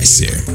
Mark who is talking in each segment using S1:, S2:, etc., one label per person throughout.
S1: Этом часе.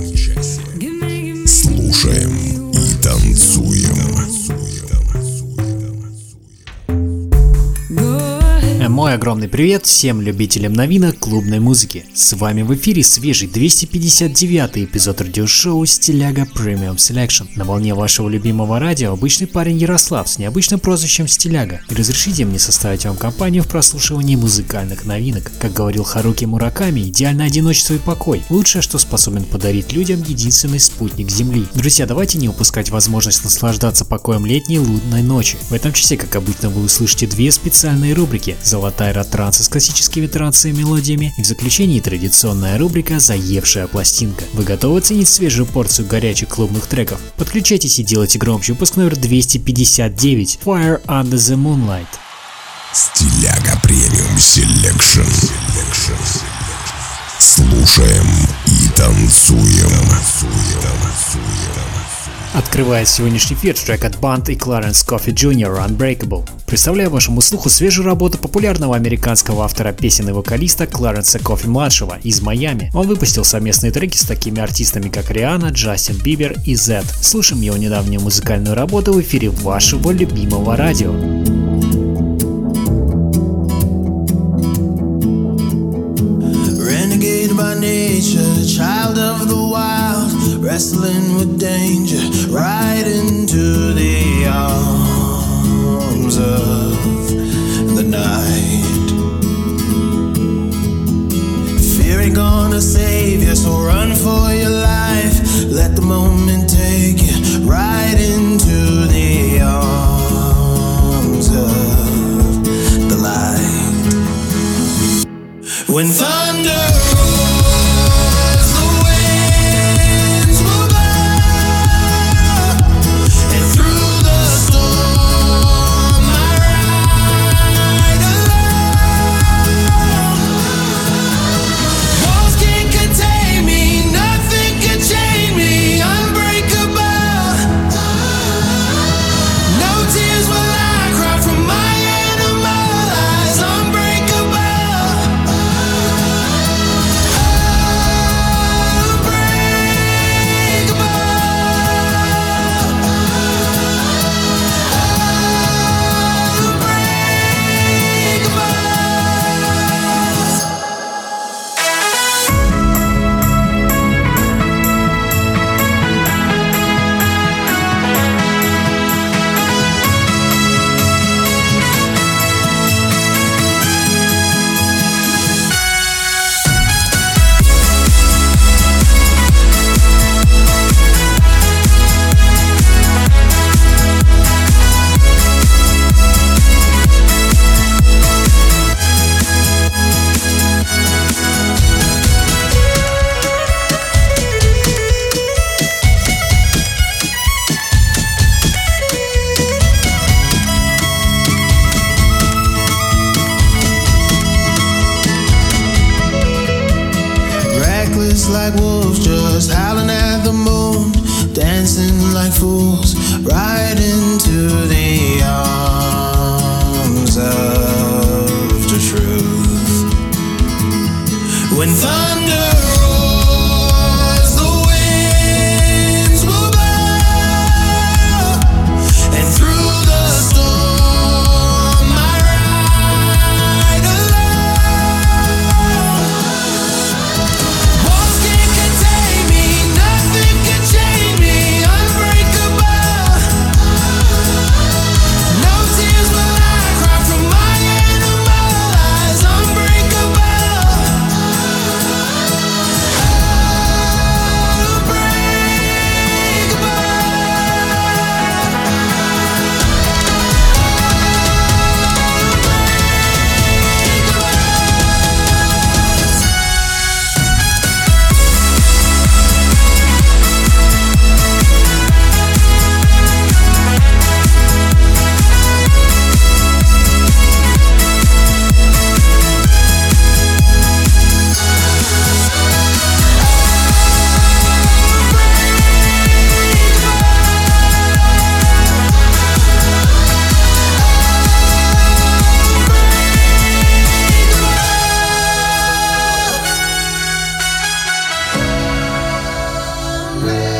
S2: Привет всем любителям новинок клубной музыки. С вами в эфире свежий 259 эпизод радиошоу Стиляга Premium Selection. На волне вашего любимого радио обычный парень Ярослав с необычным прозвищем Стиляга. И разрешите мне составить вам компанию в прослушивании музыкальных новинок. Как говорил Харуки Мураками, идеальное одиночество и покой. Лучшее, что способен подарить людям единственный спутник Земли. Друзья, давайте не упускать возможность наслаждаться покоем летней лунной ночи. В этом часе, как обычно, вы услышите две специальные рубрики «Золотая ретранса» с классическими трансами и мелодиями и в заключении традиционная рубрика «Заевшая пластинка». Вы готовы оценить свежую порцию горячих клубных треков? Подключайтесь и делайте громче выпуск номер 259 «Fire Under the Moonlight».
S1: Стиляга Premium Selection. Слушаем и танцуем.
S2: Открывает сегодняшний эфир трек от Band и Clarence Coffee Jr. Unbreakable. Представляю вашему слуху свежую работу популярного американского автора песен и вокалиста Кларенса Кофи младшего из Майами. Он выпустил совместные треки с такими артистами как Риана, Джастин Бибер и Zedd. Слушаем его недавнюю музыкальную работу в эфире вашего любимого радио.
S3: Renegade by nature, child of the wild, wrestling with danger,
S4: play.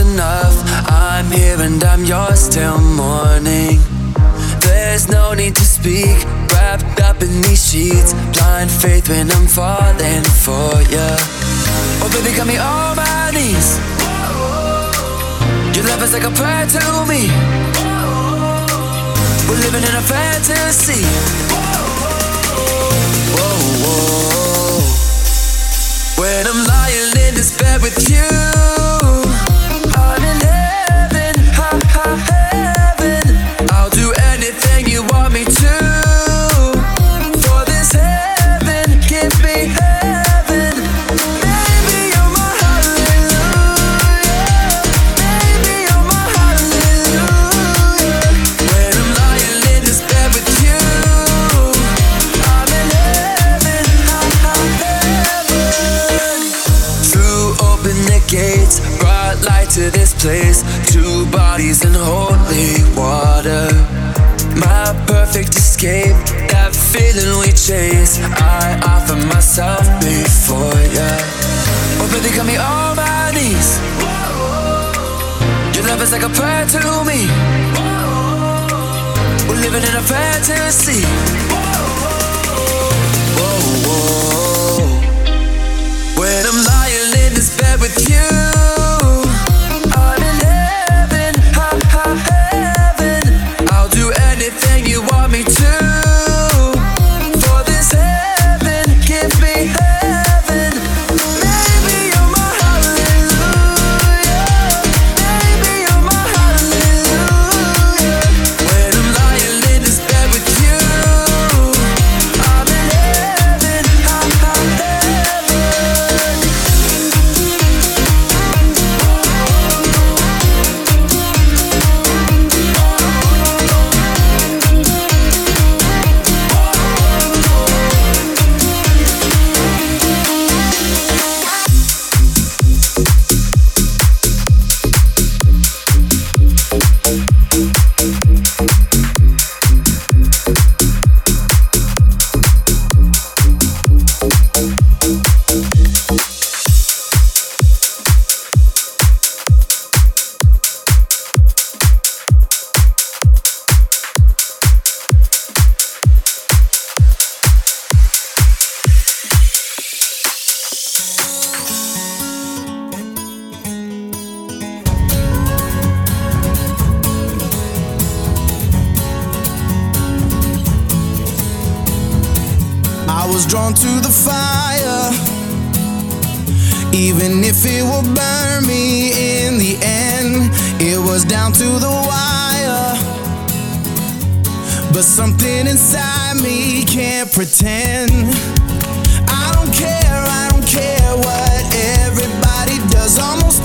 S4: enough. I'm here and I'm yours till morning. There's no need to speak, wrapped up in these sheets. Blind faith when I'm falling for ya. Oh, baby, got me on my knees. Your love is like a prayer to me. We're living in a fantasy. When I'm lying in despair with you. place. Two bodies in holy water. My perfect escape, that feeling we chase. I offer myself before ya. Oh, baby, got me on my knees. Your love is like a prayer to me. We're living in a fantasy. When I'm lying in this bed with you.
S5: It was down to the wire, but something inside me can't pretend. I don't care, I don't care what everybody does. Almost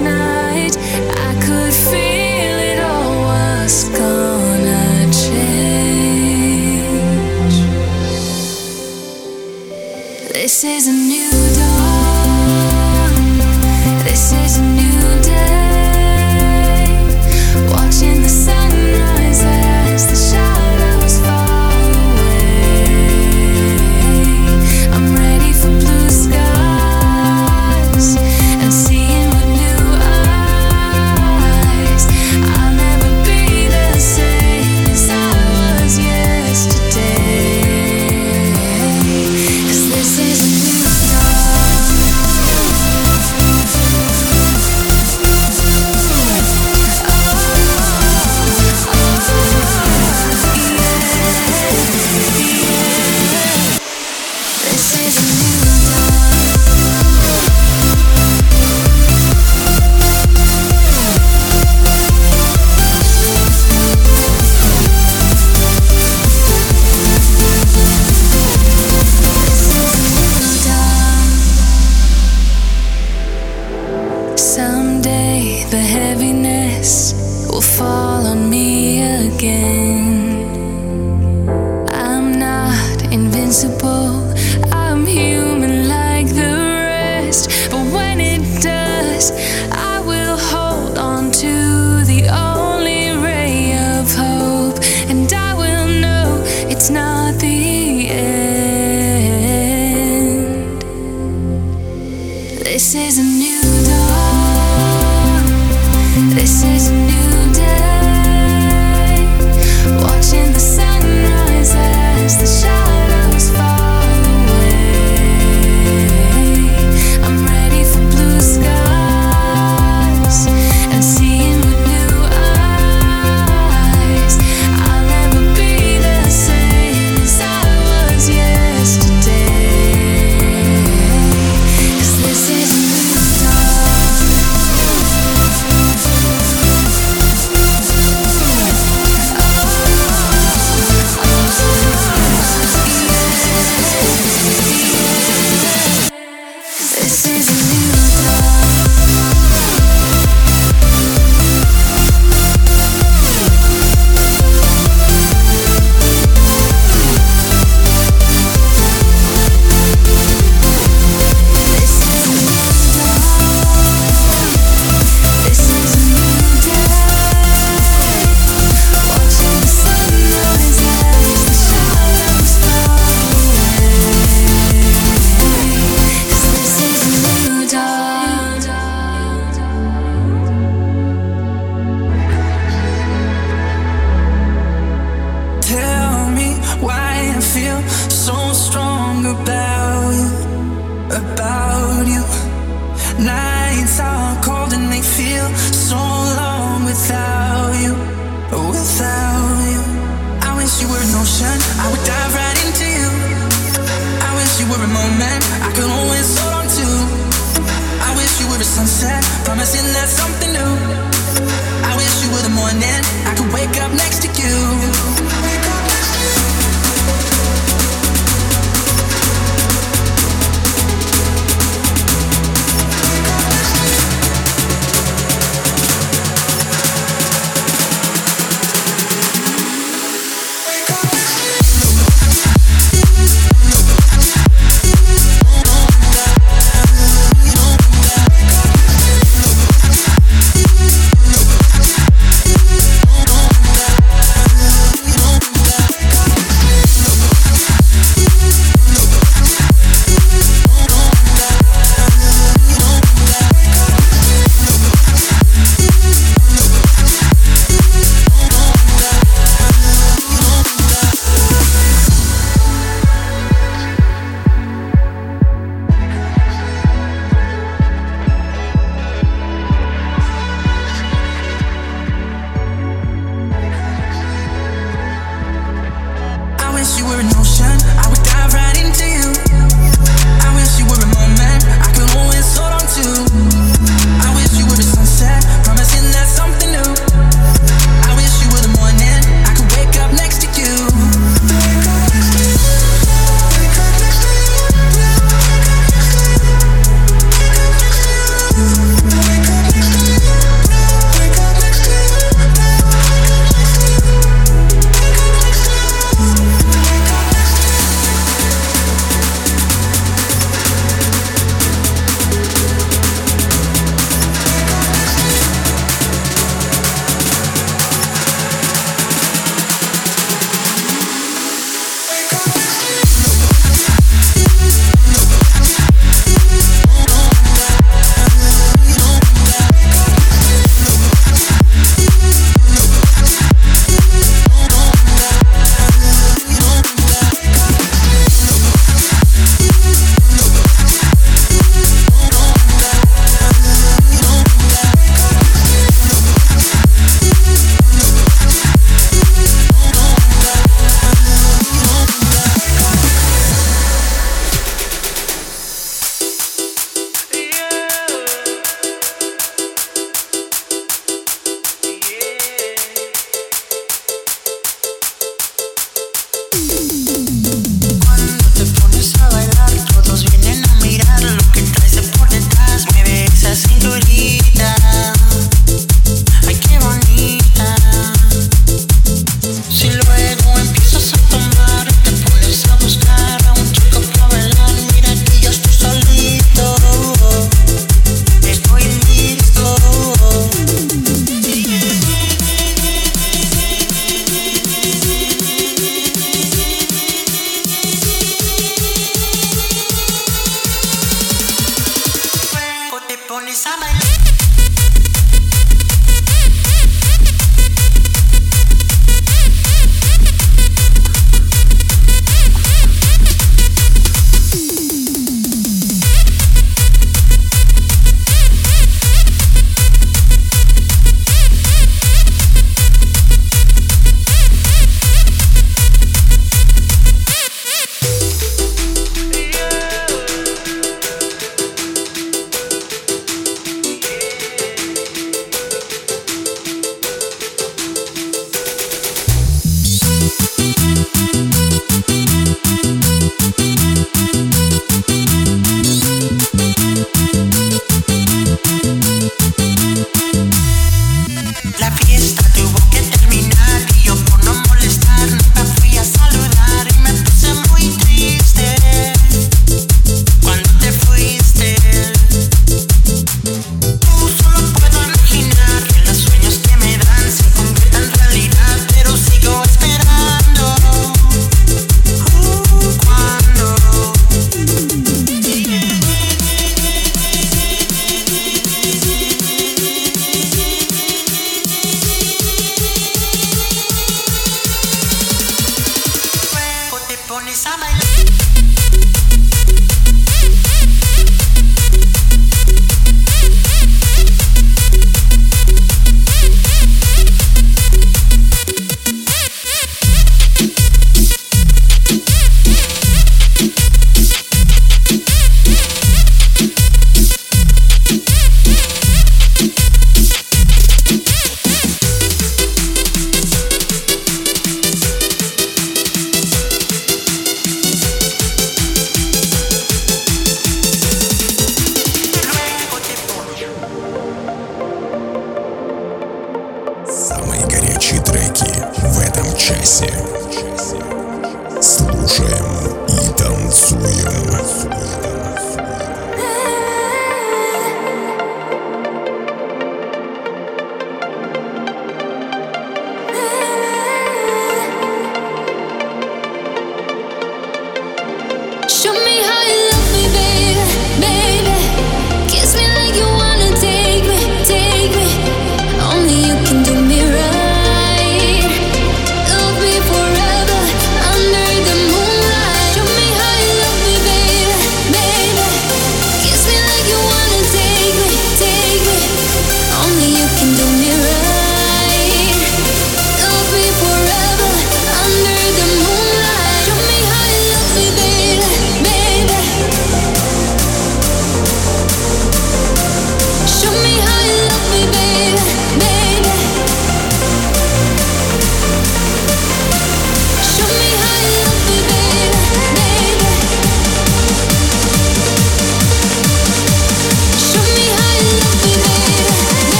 S6: now.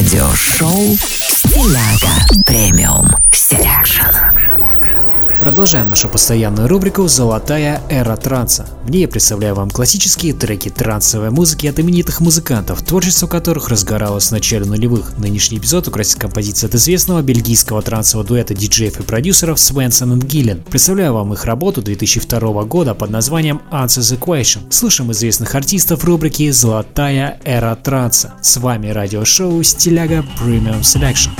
S6: Радиошоу
S2: Продолжаем нашу постоянную рубрику «Золотая эра транса». В ней я представляю вам классические треки трансовой музыки от именитых музыкантов, творчество которых разгоралось в начале нулевых. Нынешний эпизод украсит композиция от известного бельгийского трансового дуэта диджеев и продюсеров Свенсон и Гиллен. Представляю вам их работу 2002 года под названием Answer the Question. Слышим известных артистов рубрики «Золотая эра транса». С вами радиошоу «Стиляга Premium Selection».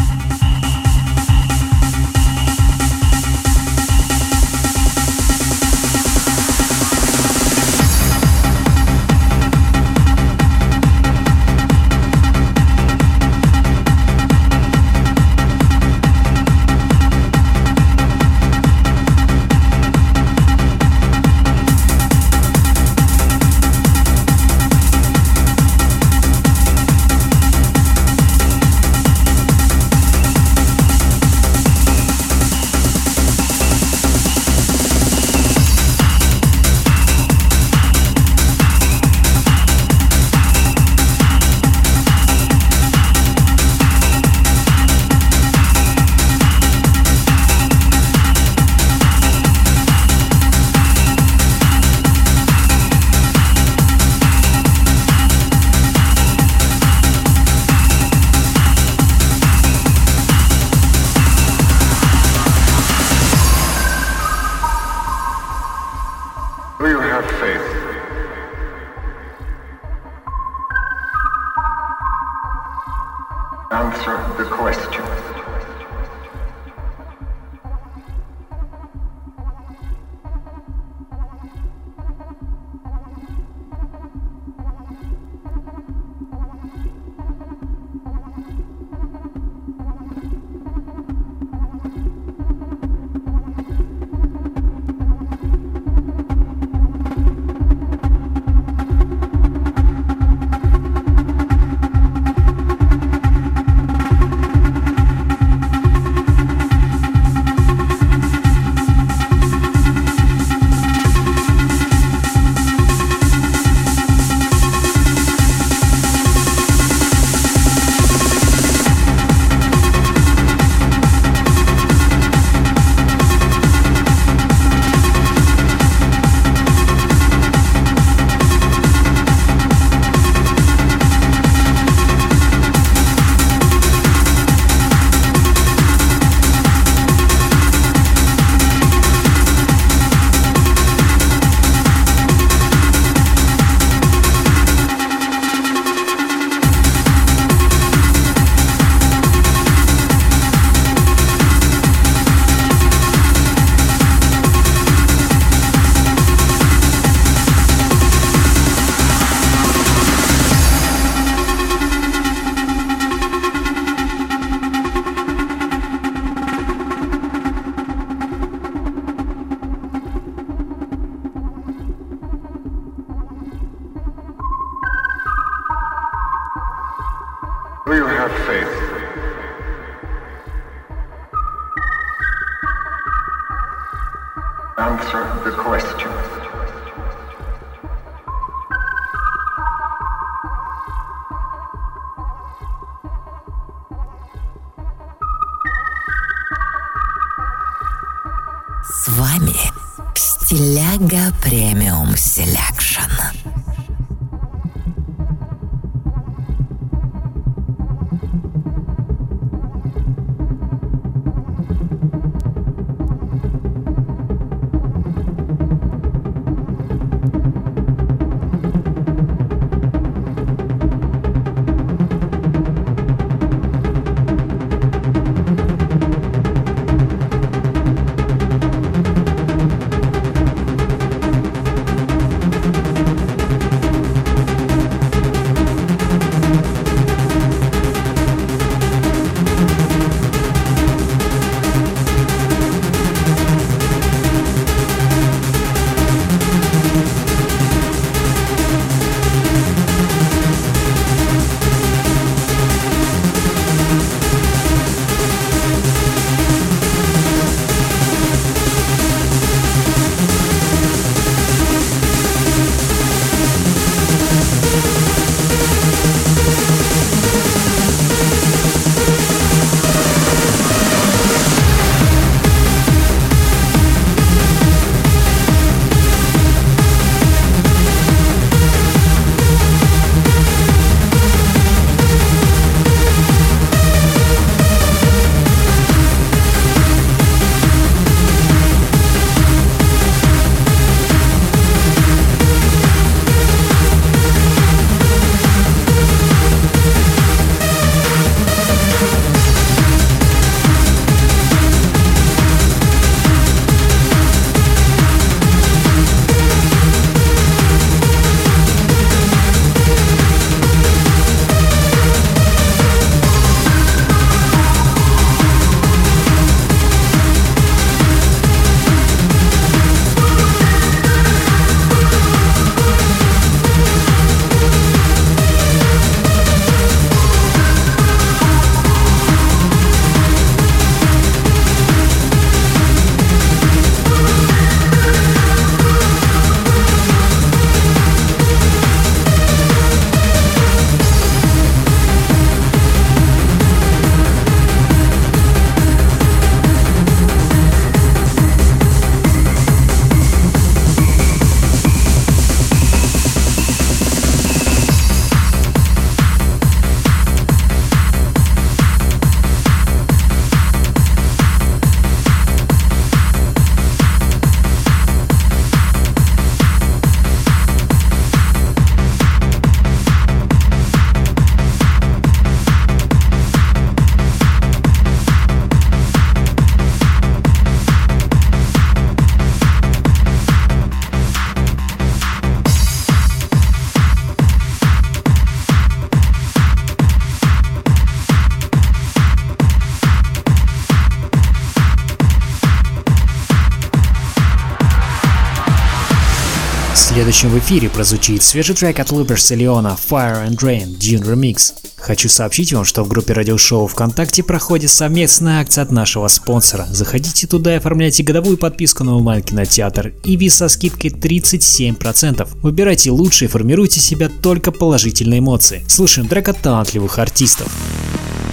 S2: Следующем в эфире прозвучит свежий трек от Луперс и Леона Fire and Rain Dune Remix. Хочу сообщить вам, что в группе радиошоу ВКонтакте проходит совместная акция от нашего спонсора. Заходите туда и оформляйте годовую подписку на онлайн-кинотеатр Иви со скидкой 37%. Выбирайте лучшие и формируйте себя только положительные эмоции. Слушаем трек от талантливых артистов.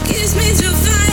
S7: Kiss me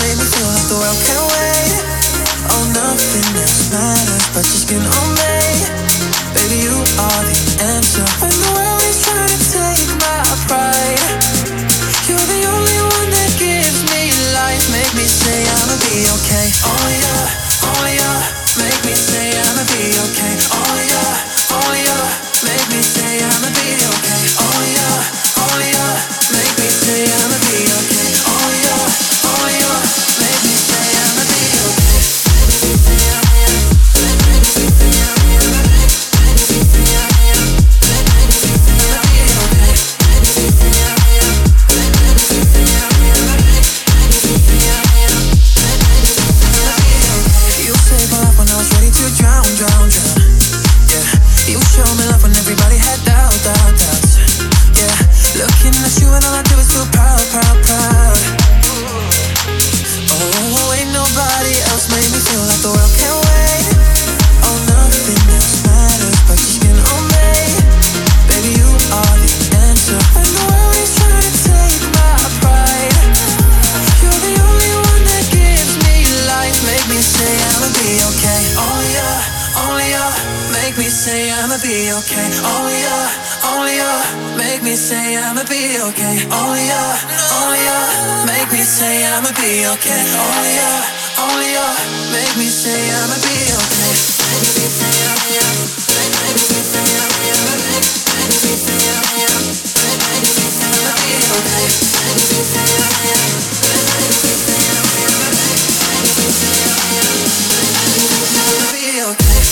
S7: made me
S8: feel like the world can wait. Oh, nothing else matters but your skin on me. Baby, you are the say I'ma be okay. Only you, only you, make me say I'ma be okay. Only you, only you, make me say I'ma be okay. Only you, only you, make me say
S5: I'ma be okay. Okay.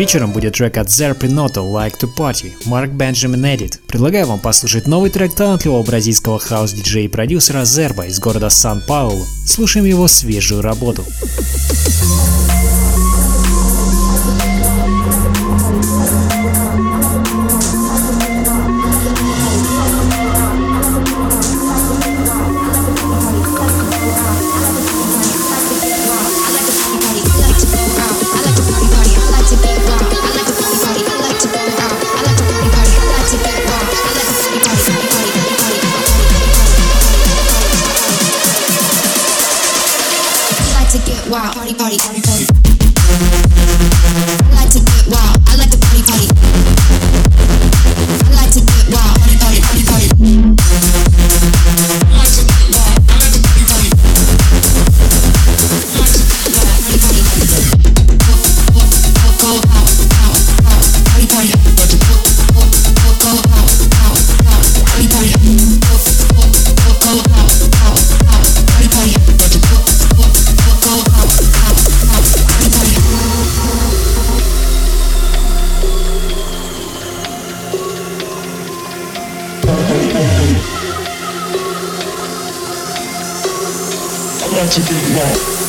S5: Вечером будет трек от Zerpinotto «Like to Party» Mark Benjamin edit. Предлагаю вам послушать новый трек талантливого бразильского хаус-диджея и продюсера Зерба из города Сан-Паулу. Слушаем его свежую работу.
S9: What to
S10: do now?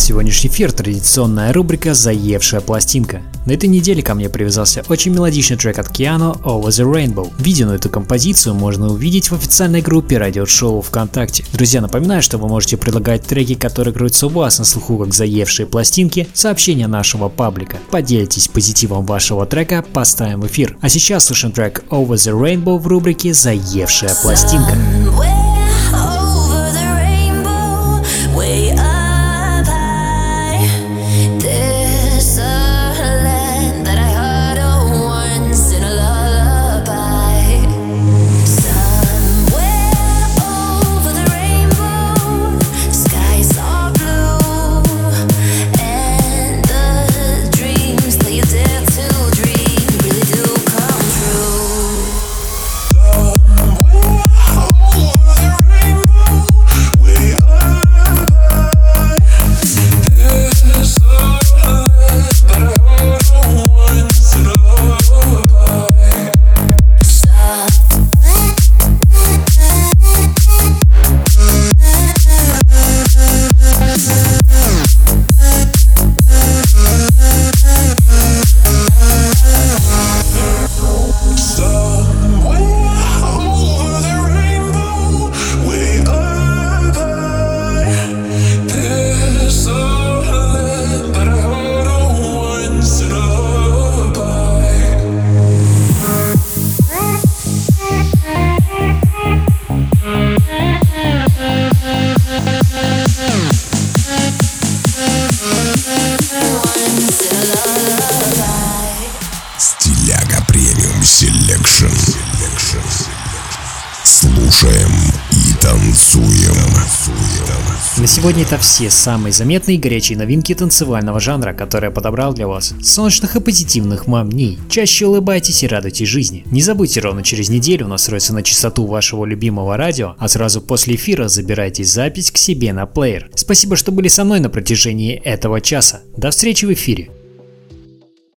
S2: Закрывает сегодняшний эфир традиционная рубрика «Заевшая пластинка». На этой неделе ко мне привязался очень мелодичный трек от Киано «Over the Rainbow». Видео на эту композицию можно увидеть в официальной группе радиошоу ВКонтакте. Друзья, напоминаю, что вы можете предлагать треки, которые крутятся у вас на слуху как «Заевшие пластинки», сообщения нашего паблика. Поделитесь позитивом вашего трека, поставим эфир. А сейчас слушаем трек «Over the Rainbow» в рубрике «Заевшая пластинка». Это все самые заметные и горячие новинки танцевального жанра, которые я подобрал для вас. Солнечных и позитивных вам дней. Чаще улыбайтесь и радуйтесь жизни. Не забудьте ровно через неделю настроиться на частоту вашего любимого радио, а сразу после эфира забирайте запись к себе на плеер. Спасибо, что были со мной на протяжении этого часа. До встречи в эфире.